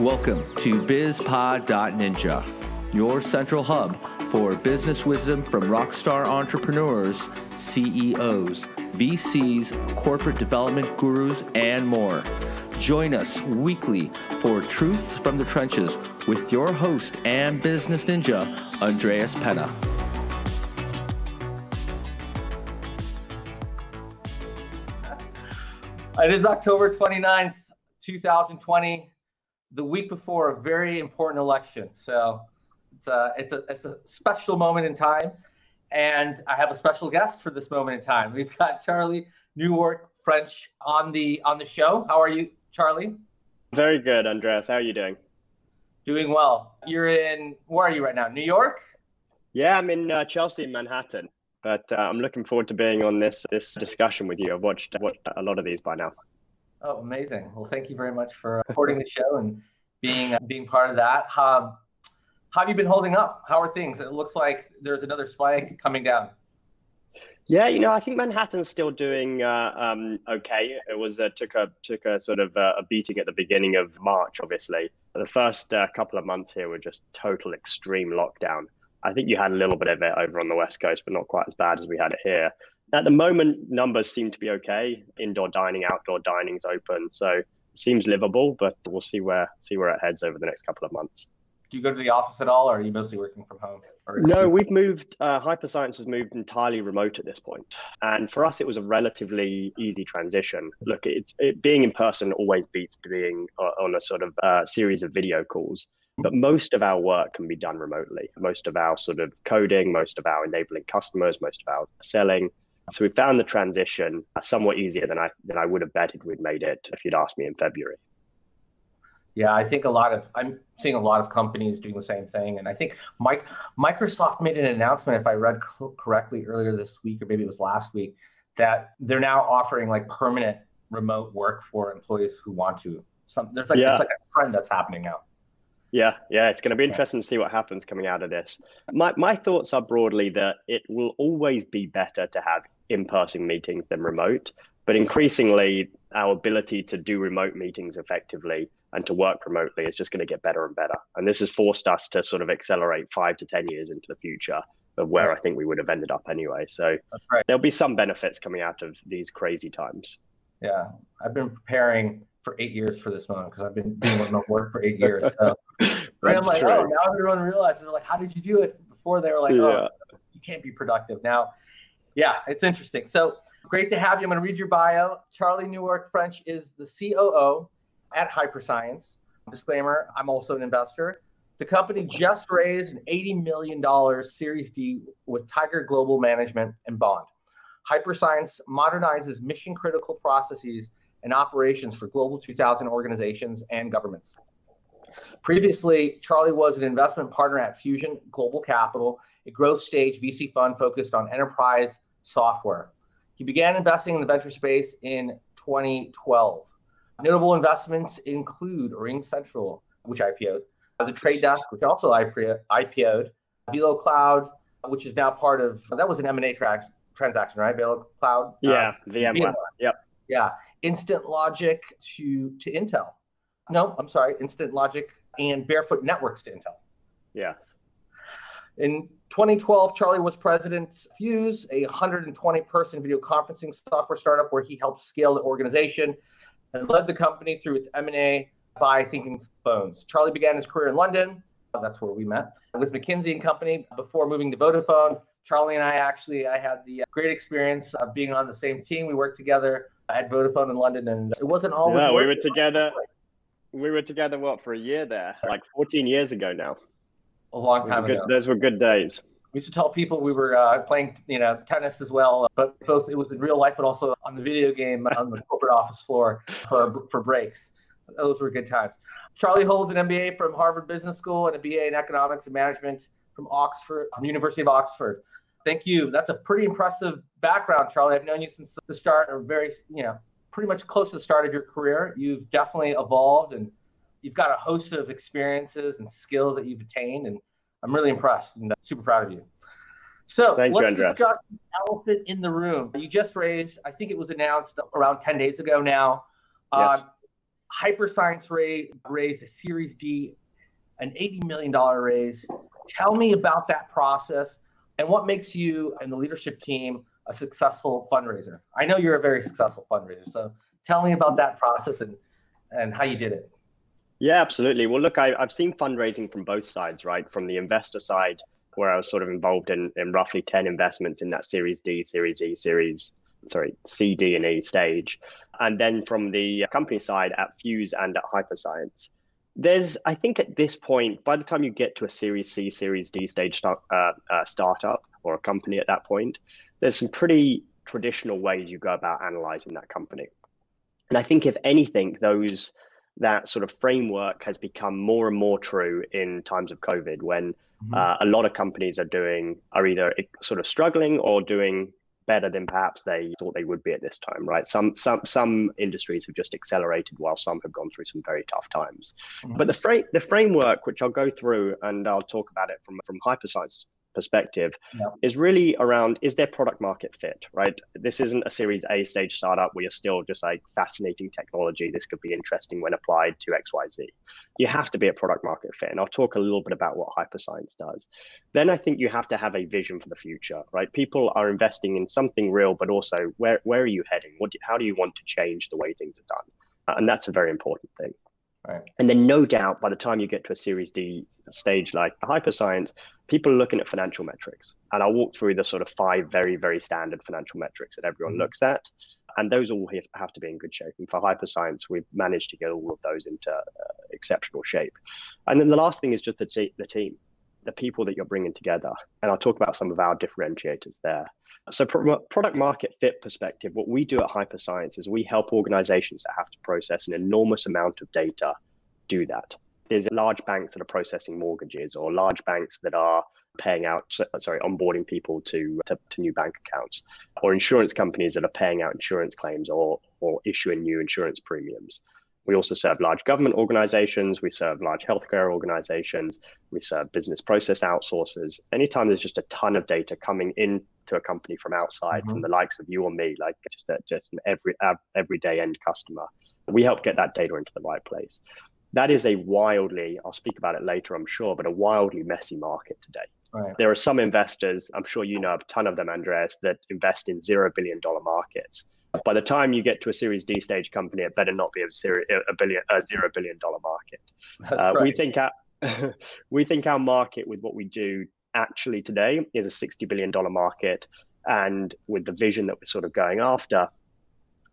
Welcome to BizPod.Ninja, your central hub for business wisdom from rockstar entrepreneurs, CEOs, VCs, corporate development gurus, and more. Join us weekly for Truths from the Trenches with your host and business ninja, Andreas Penna. It is October 29th, 2020, the week before a very important election. So it's a, it's a, it's a special moment in time. And I have a special guest for this moment in time. We've got Charlie Newark French on the on the show. How are you, Charlie? Very good, Andreas. How are you doing? Doing well. You're in where are you right now? New York? Yeah, I'm in uh, Chelsea, Manhattan. But uh, I'm looking forward to being on this this discussion with you. I've watched watched a lot of these by now. Oh, amazing! Well, thank you very much for supporting the show and being uh, being part of that. How have you been holding up? How are things? It looks like there's another spike coming down. Yeah, you know, I think Manhattan's still doing uh, um, okay. It was uh, took a took a sort of uh, a beating at the beginning of March. Obviously, the first uh, couple of months here were just total extreme lockdown. I think you had a little bit of it over on the West Coast, but not quite as bad as we had it here. At the moment, numbers seem to be okay. Indoor dining, outdoor dining's open, so it seems livable. But we'll see where see where it heads over the next couple of months. Do you go to the office at all, or are you mostly working from home? No, we've moved. Uh, Hyperscience has moved entirely remote at this point. point, and for us, it was a relatively easy transition. Look, it's it, being in person always beats being uh, on a sort of uh, series of video calls. But most of our work can be done remotely. Most of our sort of coding, most of our enabling customers, most of our selling. So we found the transition uh, somewhat easier than I than I would have betted we'd made it if you'd asked me in February. Yeah, I think a lot of I'm seeing a lot of companies doing the same thing, and I think Mike Microsoft made an announcement, if I read correctly earlier this week, or maybe it was last week, that they're now offering like permanent remote work for employees who want to. Some there's like yeah. it's like a trend that's happening now. Yeah, yeah, it's going to be interesting to see what happens coming out of this. My my thoughts are broadly that it will always be better to have in-person meetings than remote, but increasingly our ability to do remote meetings effectively and to work remotely is just going to get better and better. And this has forced us to sort of accelerate 5 to 10 years into the future of where I think we would have ended up anyway. So right. there'll be some benefits coming out of these crazy times. Yeah, I've been preparing for eight years for this moment because I've been doing remote work for eight years. So I'm like, oh, true. oh, now everyone realizes they're like, how did you do it? Before they were like, oh, you can't be productive. Now, yeah, it's interesting. So great to have you. I'm going to read your bio. Charlie Newark French is the COO at Hyperscience. Disclaimer: I'm also an investor. The company just raised an $80 million Series D with Tiger Global Management and Bond. Hyperscience modernizes mission critical processes and operations for Global 2000 organizations and governments. Previously, Charlie was an investment partner at Fusion Global Capital, a growth stage VC fund focused on enterprise software. He began investing in the venture space in 2012. Notable investments include RingCentral, which IPO'd, the Trade Desk, which also IPO'd, VeloCloud, which is now part of, that was an M&A tra- transaction, right? Velo Cloud? Yeah, uh, VMware. VMware. Yep. Yeah. Instant Logic to, to Intel. No, I'm sorry, Instant Logic and Barefoot Networks to Intel. Yes. In 2012, Charlie was president of Fuze, a 120 person video conferencing software startup where he helped scale the organization and led the company through its M&A by Thinking Phones. Charlie began his career in London. That's where we met with McKinsey and Company before moving to Vodafone. Charlie and I actually, I had the great experience of being on the same team. We worked together at Vodafone in London, and it wasn't always. Yeah, we were together. We were together what for a year there, like 14 years ago now. A long time good, ago. Those were good days. We used to tell people we were uh, playing, you know, tennis as well, but both it was in real life, but also on the video game on the corporate office floor for, for breaks. Those were good times. Charlie holds an MBA from Harvard Business School and a BA in Economics and Management from Oxford, from University of Oxford. Thank you. That's a pretty impressive background, Charlie. I've known you since the start, or very, you know, pretty much close to the start of your career. You've definitely evolved, and you've got a host of experiences and skills that you've attained, and I'm really impressed and super proud of you. So Thank let's you, discuss the elephant in the room. You just raised, I think it was announced around 10 days ago now. Yes. Uh, Hyperscience raised, raised a Series D, an $80 million raise. Tell me about that process and what makes you and the leadership team a successful fundraiser. I know you're a very successful fundraiser. So tell me about that process and, and how you did it. Yeah, absolutely. Well, look, I, have seen fundraising from both sides, right? From the investor side, where I was sort of involved in, in roughly 10 investments in that Series D, Series E, Series, sorry, C, D, and E stage. And then from the company side at Fuze and at Hyperscience. There's, I think at this point, by the time you get to a Series C, Series D stage start, uh, uh, startup or a company at that point, there's some pretty traditional ways you go about analyzing that company. And I think if anything, those that sort of framework has become more and more true in times of COVID when mm-hmm. uh, a lot of companies are doing are either sort of struggling or doing better than perhaps they thought they would be at this time, right? Some some some industries have just accelerated while some have gone through some very tough times. Mm-hmm. But the fra- the framework, which I'll go through and I'll talk about it from from Hyperscience perspective yeah. is really around is there product market fit right? This isn't a series a stage startup where you're still just like fascinating technology. This could be interesting when applied to xyz you have to be a product market fit and i'll talk a little bit about what hyperscience does. Then i think you have to have a vision for the future right? People are investing in something real but also where, where are you heading? What do, how do you want to change the way things are done? And that's a very important thing Right. And then, no doubt, by the time you get to a Series D stage like Hyperscience, people are looking at financial metrics. And I'll walk through the sort of five very, very standard financial metrics that everyone mm-hmm. looks at. And those all have to be in good shape. And for Hyperscience, we've managed to get all of those into uh, exceptional shape. And then the last thing is just the, t- the team, the people that you're bringing together. And I'll talk about some of our differentiators there. So, from a product market fit perspective, what we do at Hyperscience is we help organizations that have to process an enormous amount of data do that. There's large banks that are processing mortgages or large banks that are paying out, sorry, onboarding people to, to, to, new bank accounts, or insurance companies that are paying out insurance claims or, or issuing new insurance premiums. We also serve large government organizations, we serve large healthcare organizations, we serve business process outsourcers. Anytime there's just a ton of data coming into a company from outside, mm-hmm. from the likes of you or me, like just a, just an every everyday end customer. We help get that data into the right place. That is a wildly, I'll speak about it later, I'm sure, but a wildly messy market today. Right. There are some investors, I'm sure you know a ton of them, Andreas, that invest in zero billion dollar markets. By the time you get to a Series D stage company, it better not be a, zero, a billion, a zero billion dollar market. Uh, right. We think our, we think our market with what we do actually today is a $60 billion market. And with the vision that we're sort of going after,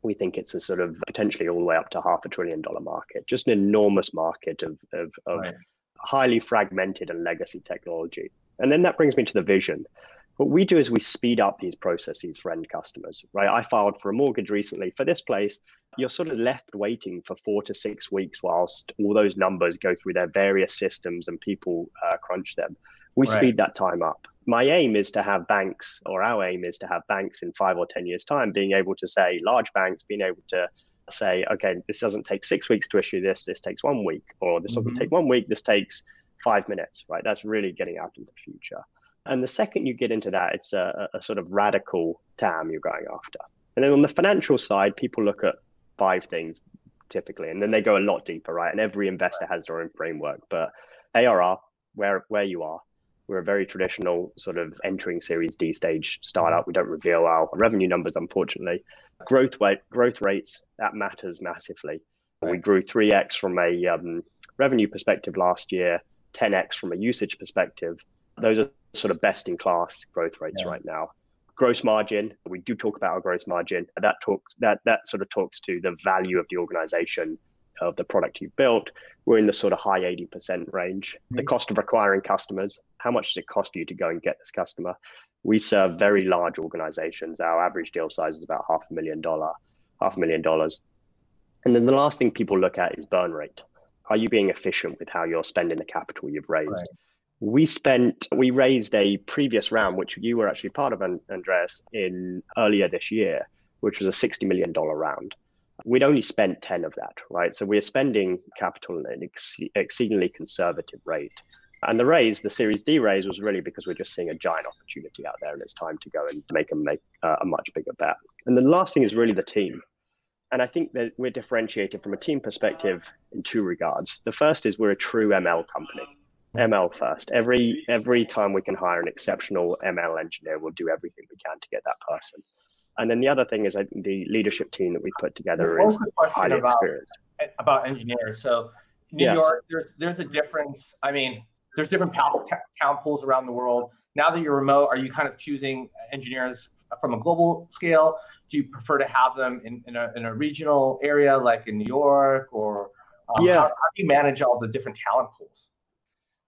we think it's a sort of potentially all the way up to half a trillion dollar market, just an enormous market of, of, of right. highly fragmented and legacy technology. And then that brings me to the vision. What we do is we speed up these processes for end customers, right? I filed for a mortgage recently for this place. You're sort of left waiting for four to six weeks whilst all those numbers go through their various systems and people uh, crunch them we right. speed that time up. My aim is to have banks, or our aim is to have banks in five or 10 years' time being able to say, large banks being able to say, okay, this doesn't take six weeks to issue this, this takes one week, or this doesn't mm-hmm. take one week, this takes five minutes, right? That's really getting out into the future. And the second you get into that, it's a, a sort of radical TAM you're going after. And then on the financial side, people look at five things typically, and then they go a lot deeper, right? And every investor has their own framework, but ARR, where where you are, we're a very traditional sort of entering Series D stage startup. We don't reveal our revenue numbers, unfortunately. Growth rate, growth rates that matters massively. Right. We grew three x from a um, revenue perspective last year, ten x from a usage perspective. Those are sort of best in class growth rates yeah. right now. Gross margin, we do talk about our gross margin. That talks that that sort of talks to the value of the organization of the product you've built, we're in the sort of high 80% range. Mm-hmm. The cost of acquiring customers, how much does it cost you to go and get this customer? We serve very large organizations. Our average deal size is about half a million dollar, half a million dollars. And then the last thing people look at is burn rate. Are you being efficient with how you're spending the capital you've raised? Right. We spent, we raised a previous round, which you were actually part of, Andreas, in earlier this year, which was a $60 million round we'd only spent 10 of that, right? So we're spending capital at an ex- exceedingly conservative rate. And the raise, the Series D raise, was really because we're just seeing a giant opportunity out there, and it's time to go and make a make uh, a much bigger bet. And the last thing is really the team. And I think that we're differentiated from a team perspective in two regards. The first is we're a true ML company. ML first. Every every time we can hire an exceptional ML engineer, we'll do everything we can to get that person. And then the other thing is I think the leadership team that we put together is highly about, experienced. About engineers. So New yes. York, there's there's a difference. I mean, there's different talent pools around the world. Now that you're remote, are you kind of choosing engineers from a global scale? Do you prefer to have them in, in, a, in a regional area like in New York or um, yeah. How, how, do you manage all the different talent pools?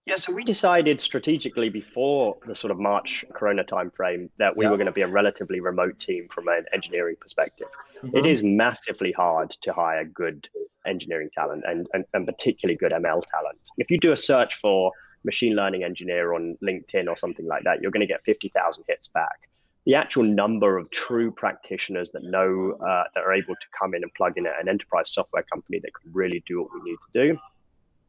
Yeah, so we decided strategically before the sort of March Corona timeframe that we yeah. were going to be a relatively remote team from an engineering perspective. Mm-hmm. It is massively hard to hire good engineering talent and, and, and particularly good ML talent. If you do a search for machine learning engineer on LinkedIn or something like that, you're going to get 50,000 hits back. The actual number of true practitioners that know uh, that are able to come in and plug in at an enterprise software company that can really do what we need to do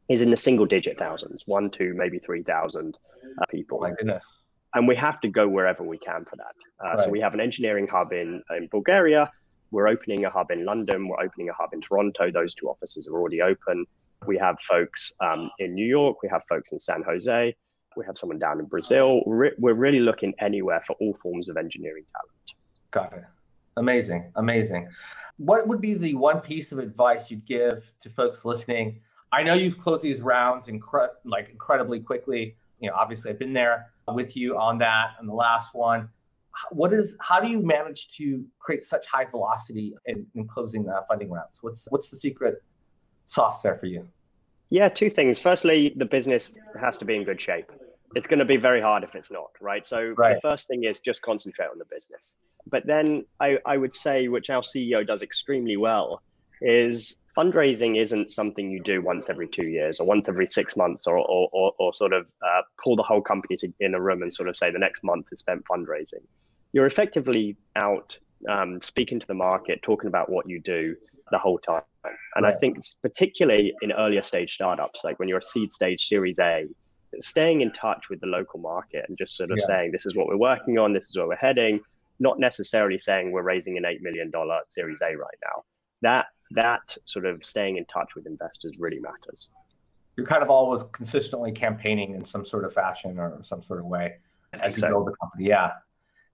is in the single digit thousands, one, two, maybe 3,000 uh, people. My goodness. And we have to go wherever we can for that. Uh, right. So we have an engineering hub in, in Bulgaria. We're opening a hub in London. We're opening a hub in Toronto. Those two offices are already open. We have folks um, in New York. We have folks in San Jose. We have someone down in Brazil. We're, we're really looking anywhere for all forms of engineering talent. Got it. Amazing. Amazing. What would be the one piece of advice you'd give to folks listening I know you've closed these rounds incre- like incredibly quickly. You know, obviously I've been there with you on that and the last one. What is how do you manage to create such high velocity in, in closing the funding rounds? What's what's the secret sauce there for you? Yeah, two things. Firstly, the business has to be in good shape. It's going to be very hard if it's not, right? So right. the first thing is just concentrate on the business. But then I, I would say, which our CEO does extremely well, is fundraising isn't something you do once every two years or once every six months or, or, or, or sort of uh, pull the whole company to, in a room and sort of say the next month is spent fundraising. You're effectively out um, speaking to the market, talking about what you do the whole time. And. I think particularly in earlier stage startups, like when you're a seed stage series A, staying in touch with the local market and just sort of yeah. saying, this is what we're working on, this is where we're heading, not necessarily saying we're raising an $8 million series A right now. That that sort of staying in touch with investors really matters. You're kind of always consistently campaigning in some sort of fashion or some sort of way as you build the company. Yeah,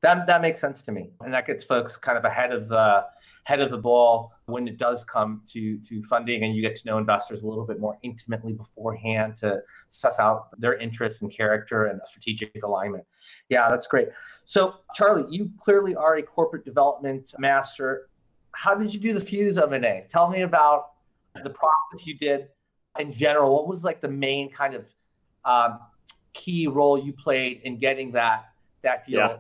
that that makes sense to me, and that gets folks kind of ahead of uh, the head of the ball when it does come to to funding, and you get to know investors a little bit more intimately beforehand to suss out their interests and character and strategic alignment. Yeah, that's great. So, Charlie, you clearly are a corporate development master how did you do the Fuze M&A? Tell me about the process you did in general. What was like the main kind of um, key role you played in getting that that deal yeah.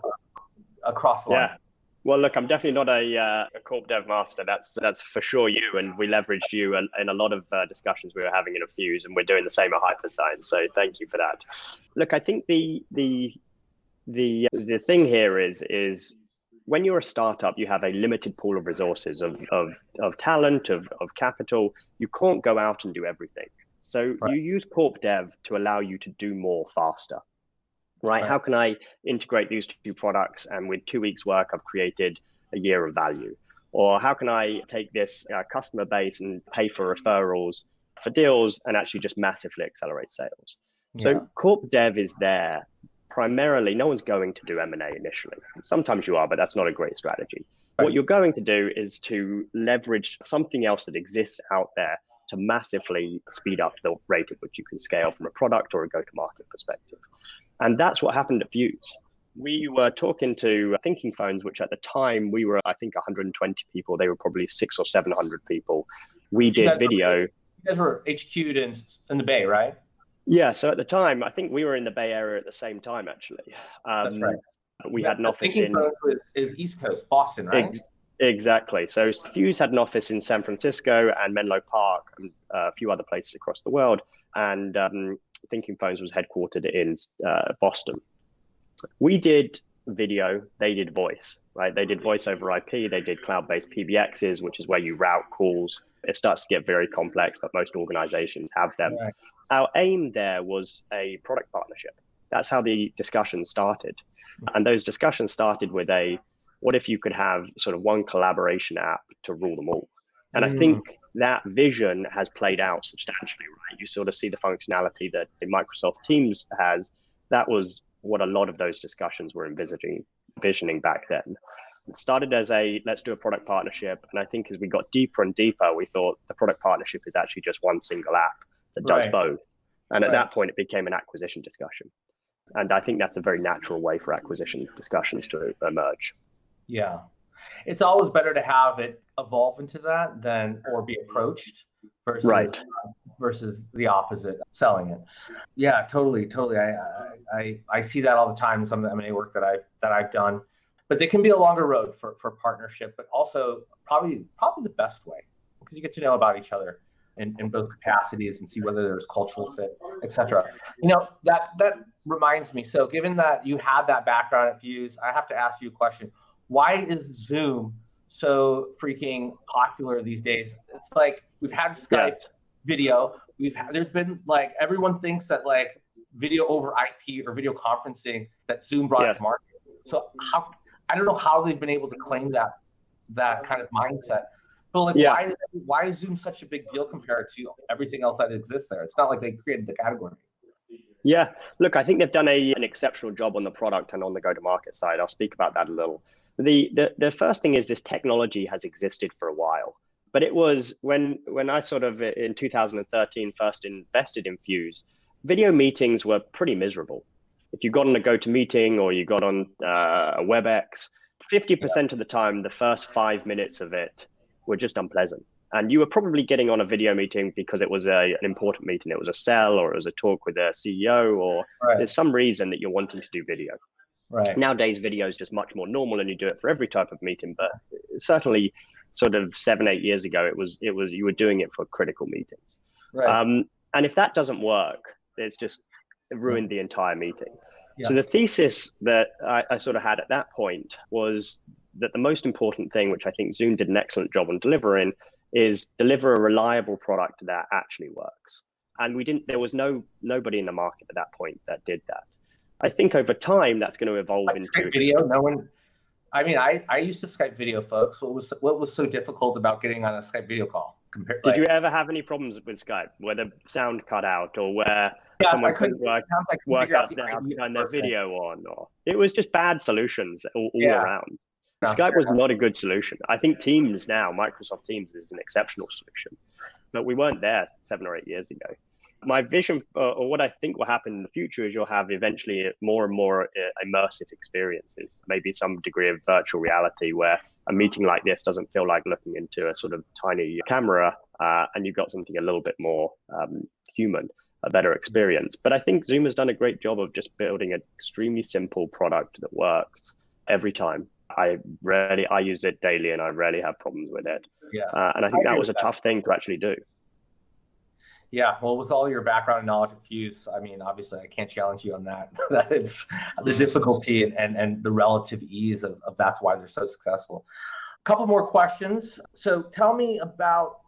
across the line? Yeah. Well, look, I'm definitely not a, uh, a corp dev master. That's that's for sure you, and we leveraged you in, in a lot of uh, discussions we were having in a Fuze, and we're doing the same at Hyperscience. So thank you for that. Look, I think the the the the thing here is is when you're a startup, you have a limited pool of resources, of, of, of talent, of, of capital. You can't go out and do everything. So right. you use Corp Dev to allow you to do more faster. Right? right? How can I integrate these two products and with two weeks' work, I've created a year of value? Or how can I take this uh, customer base and pay for referrals for deals and actually just massively accelerate sales? Yeah. So Corp Dev is there primarily no one's going to do M&A initially. Sometimes you are, but that's not a great strategy. Right. What you're going to do is to leverage something else that exists out there to massively speed up the rate at which you can scale from a product or a go-to-market perspective. And that's what happened at Fuze. We were talking to ThinkingPhones, which at the time we were, I think, 120 people. They were probably six or 700 people. We did video. Were, you guys were HQ'd in, in the Bay, right? Yeah, so at the time, I think we were in the Bay Area at the same time. Actually, um, that's right. We yeah, had an office in is, is, East Coast, Boston, right? Ex- exactly. So Fuze had an office in San Francisco and Menlo Park, and uh, a few other places across the world. And um, ThinkingPhones was headquartered in uh, Boston. We did video; they did voice. Right? They did voice over IP. They did cloud-based PBXs, which is where you route calls. It starts to get very complex, but most organizations have them. Right our aim there was a product partnership. That's how the discussion started. And those discussions started with a what if you could have sort of one collaboration app to rule them all? And mm. I think that vision has played out substantially, right? You sort of see the functionality that the Microsoft Teams has. That was what a lot of those discussions were envisaging, visioning back then. It started as a let's do a product partnership. And I think as we got deeper and deeper, we thought the product partnership is actually just one single app that does right. both. And right. at that point, it became an acquisition discussion. And I think that's a very natural way for acquisition discussions to emerge. Yeah. It's always better to have it evolve into that than or be approached versus right. uh, versus the opposite, selling it. Yeah, totally, totally. I, I I see that all the time in some of the M&A work that I that I've done. But they can be a longer road for, for partnership, but also probably probably the best way because you get to know about each other in, in both capacities and see whether there's cultural fit, etc. You know, that that reminds me. So given that you have that background at Fuze, I have to ask you a question. Why is Zoom so freaking popular these days? It's like we've had Skype yeah. video. We've had, there's been like everyone thinks that like video over IP or video conferencing that Zoom brought yes. to market. So how I don't know how they've been able to claim that that kind of mindset but like, yeah. why, why is Zoom such a big deal compared to everything else that exists there? It's not like they created the category. Yeah, look, I think they've done a, an exceptional job on the product and on the go-to-market side. I'll speak about that a little. The, the the first thing is this technology has existed for a while, but it was when when I sort of in 2013 first invested in Fuze, video meetings were pretty miserable. If you got on a GoToMeeting or you got on uh, a WebEx, 50% yeah. of the time, the first five minutes of it were just unpleasant. And you were probably getting on a video meeting because it was a, an important meeting. It was a sell or it was a talk with a CEO or right. there's some reason that you're wanting to do video. Right. Nowadays, video is just much more normal and you do it for every type of meeting. But certainly, sort of seven, eight years ago, it was it was you were doing it for critical meetings. Right. Um, and if that doesn't work, it's just ruined the entire meeting. Yeah. So the thesis that I, I, sort of had at that point was that the most important thing, which I think Zoom did an excellent job on delivering, is deliver a reliable product that actually works. And we didn't. There was no nobody in the market at that point that did that. I think over time that's going to evolve like into Skype video. No one. I mean, I, I used to Skype video, folks. What was what was so difficult about getting on a Skype video call? Compared, did like, you ever have any problems with Skype, where the sound cut out, or where yeah, someone couldn't work, work out how to turn their video on, or it was just bad solutions all, all yeah. around. Skype was not a good solution. I think Teams now, Microsoft Teams, is an exceptional solution, but we weren't there seven or eight years ago. My vision, for, or what I think will happen in the future, is you'll have eventually more and more uh, immersive experiences, maybe some degree of virtual reality, where a meeting like this doesn't feel like looking into a sort of tiny camera, uh, and you've got something a little bit more um, human, a better experience. But I think Zoom has done a great job of just building an extremely simple product that works every time I rarely I use it daily and I rarely have problems with it. Yeah, uh, and I think I that was a that. tough thing to actually do. Yeah, well, with all your background and knowledge of Fuze, I mean, obviously, I can't challenge you on that. that it's the difficulty and and the relative ease of, of that's why they're so successful. A couple more questions. So, tell me about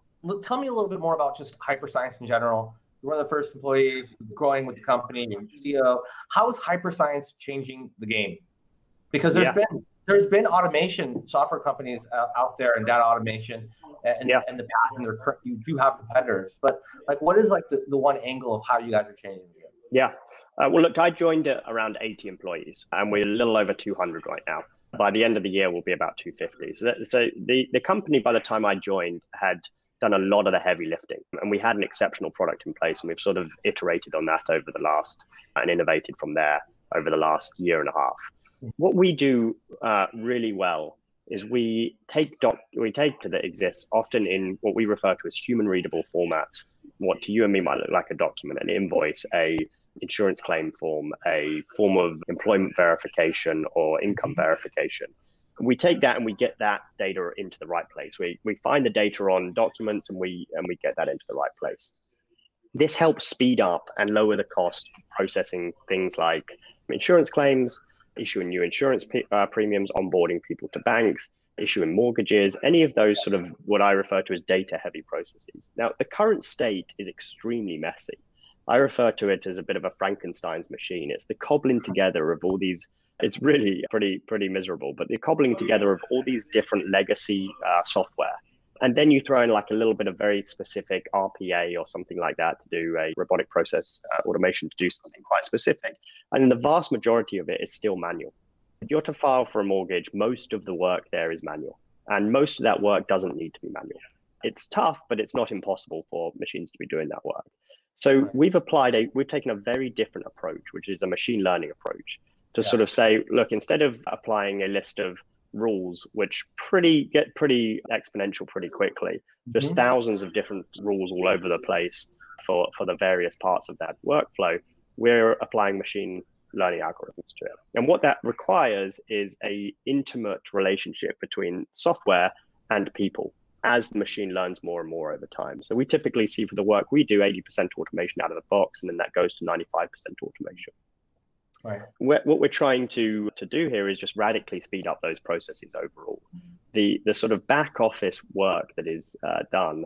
tell me a little bit more about just hyperscience in general. You're one of the first employees growing with the company, you're CEO. How is hyperscience changing the game? Because there's yeah. been there's been automation software companies out there and data automation and, yeah. and the past and they're you do have competitors but like what is like the, the one angle of how you guys are changing it yeah. Uh, well look i joined at around 80 employees and we're a little over 200 right now. By the end of the year we'll be about 250 so, that, so the, the company by the time i joined had done a lot of the heavy lifting and we had an exceptional product in place and we've sort of iterated on that over the last and innovated from there over the last year and a half what we do uh, really well is we take doc we take that exists often in what we refer to as human readable formats. What to you and me might look like a document, an invoice, a insurance claim form, a form of employment verification or income verification. We take that and we get that data into the right place. We, we find the data on documents and we and we get that into the right place. This helps speed up and lower the cost of processing things like insurance claims, issuing new insurance uh, premiums, onboarding people to banks, issuing mortgages, any of those sort of what I refer to as data heavy processes. Now, the current state is extremely messy. I refer to it as a bit of a Frankenstein's machine. It's the cobbling together of all these. It's really pretty pretty miserable, but the cobbling together of all these different legacy uh, software And then you throw in like a little bit of very specific RPA or something like that to do a robotic process uh, automation to do something quite specific. And the vast majority of it is still manual. If you're to file for a mortgage, most of the work there is manual. And most of that work doesn't need to be manual. It's tough, but it's not impossible for machines to be doing that work. So we've applied a, we've taken a very different approach, which is a machine learning approach to yeah. sort of say, look, instead of applying a list of rules, which pretty get pretty exponential pretty quickly, just mm-hmm. thousands of different rules all over the place for, for the various parts of that workflow, we're applying machine learning algorithms to it. And what that requires is a intimate relationship between software and people as the machine learns more and more over time. So we typically see for the work we do 80% automation out of the box, and then that goes to 95% automation. Right. What we're trying to to do here is just radically speed up those processes overall. The the sort of back office work that is uh, done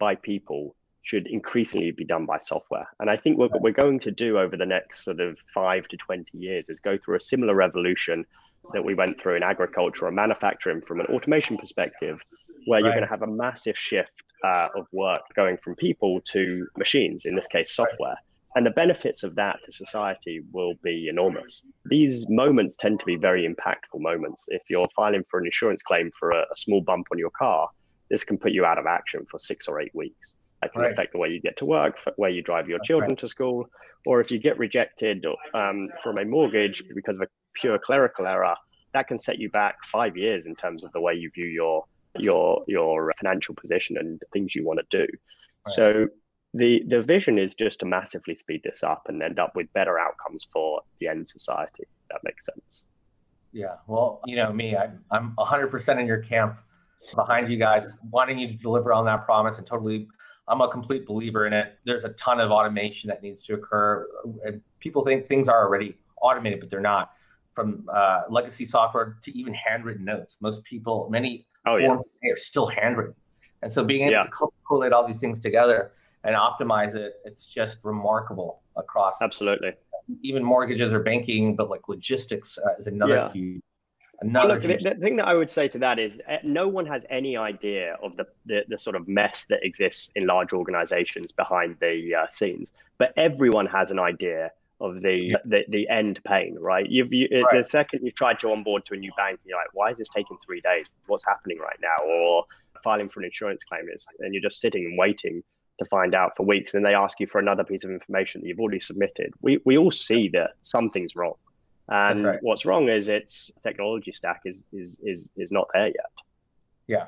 by people should increasingly be done by software. And I think what, we're going to do over the next sort of five to 20 years is go through a similar revolution that we went through in agriculture or manufacturing from an automation perspective, where you're going to have a massive shift uh, of work going from people to machines, in this case, software. And the benefits of that to society will be enormous. These moments tend to be very impactful moments. If you're filing for an insurance claim for a, a small bump on your car, this can put you out of action for six or eight weeks. That can right. affect the way you get to work, where you drive your children to school, or if you get rejected um, from a mortgage because of a pure clerical error, that can set you back five years in terms of the way you view your your your financial position and things you want to do. Right. So the the vision is just to massively speed this up and end up with better outcomes for the end society. that makes sense. Yeah. Well, you know me, I'm I'm 100% in your camp behind you guys, wanting you to deliver on that promise and totally I'm a complete believer in it. There's a ton of automation that needs to occur. And people think things are already automated, but they're not. From uh, legacy software to even handwritten notes, most people, many oh, forms yeah. are still handwritten. And so being able yeah. to collate all these things together and optimize it, it's just remarkable across. Absolutely. Even mortgages or banking, but like logistics uh, is another yeah. huge Another Look, the, the, thing that I would say to that is uh, no one has any idea of the, the, the, sort of mess that exists in large organizations behind the uh, scenes, but everyone has an idea of the the, the end pain, right? You've you, right. the second you've tried to onboard to a new bank, you're like, why is this taking three days? What's happening right now? Or filing for an insurance claim is, and you're just sitting and waiting to find out for weeks, and they ask you for another piece of information that you've already submitted. We we all see that something's wrong. And right. what's wrong is its technology stack is is is is not there yet. Yeah.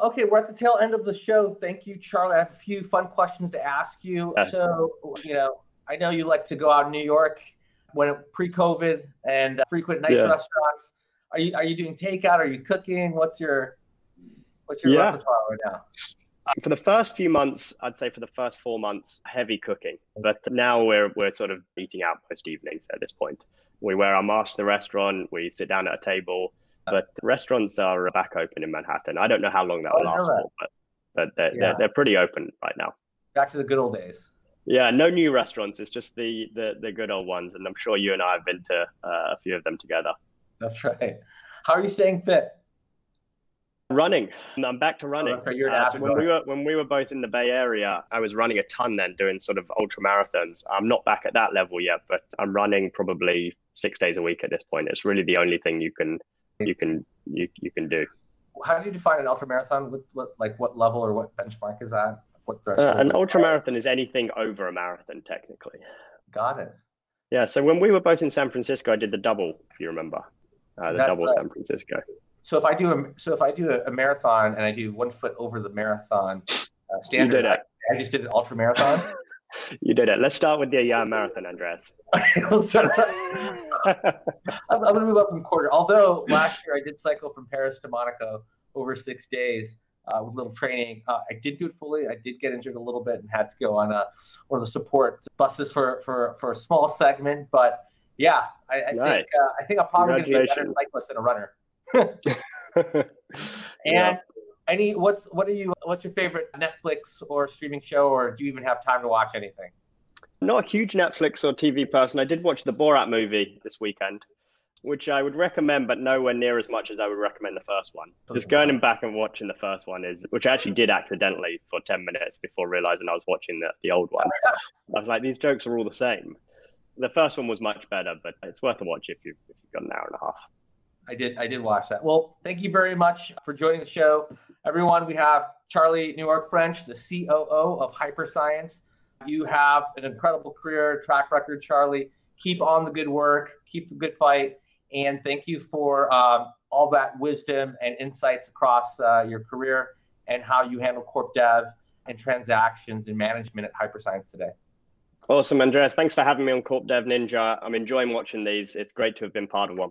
Okay, we're at the tail end of the show. Thank you, Charlie. I have a few fun questions to ask you. So, you know, I know you like to go out in New York when pre-COVID and uh, frequent nice yeah. restaurants. Are you are you doing takeout? Are you cooking? What's your what's your yeah. repertoire right now? For the first few months, I'd say for the first four months, heavy cooking. But now we're we're sort of eating out most evenings at this point. We wear our mask to the restaurant. We sit down at a table. But restaurants are back open in Manhattan. I don't know how long that will oh, last for, but but they're, yeah. they're, they're pretty open right now. Back to the good old days. Yeah, no new restaurants. It's just the the, the good old ones, and I'm sure you and I have been to uh, a few of them together. That's right. How are you staying fit? Running. I'm back to running. Oh, uh, so when we were when we were both in the Bay Area, I was running a ton then, doing sort of ultra marathons. I'm not back at that level yet, but I'm running probably six days a week at this point. It's really the only thing you can you can you you can do. How do you define an ultra marathon? What, what like what level or what benchmark is that? What threshold? Uh, an ultra marathon is anything over a marathon, technically. Got it. Yeah. So when we were both in San Francisco, I did the double, if you remember, uh, the That's double right. San Francisco. So if I do a so if I do a, a marathon and I do one foot over the marathon uh, standard, you did it. I, I just did an ultra marathon. you did it. Let's start with the uh, marathon, Andreas. I'm, I'm going to move up from quarter. Although last year I did cycle from Paris to Monaco over six days uh, with little training. Uh, I did do it fully. I did get injured a little bit and had to go on a, one of the support buses for, for, for a small segment. But yeah, I, I nice. think uh, I think I'm probably going to be a better cyclist than a runner. and yeah. any what's what are you what's your favorite Netflix or streaming show, or do you even have time to watch anything? Not a huge Netflix or TV person. I did watch the Borat movie this weekend. which I would recommend, but nowhere near as much as I would recommend the first one. Just going back and watching the first one is, which I actually did accidentally for 10 minutes before realizing I was watching the, the old one. I was like, these jokes are all the same. The first one was much better, but it's worth a watch if you've, if you've got an hour and a half. I did. I did watch that. Well, thank you very much for joining the show, everyone. We have Charlie Newark French, the COO of Hyperscience. You have an incredible career track record, Charlie. Keep on the good work. Keep the good fight and thank you for um, all that wisdom and insights across uh, your career and how you handle corp dev and transactions and management at Hyperscience today. Awesome, Andreas. Thanks for having me on Corp Dev Ninja. I'm enjoying watching these. It's great to have been part of one.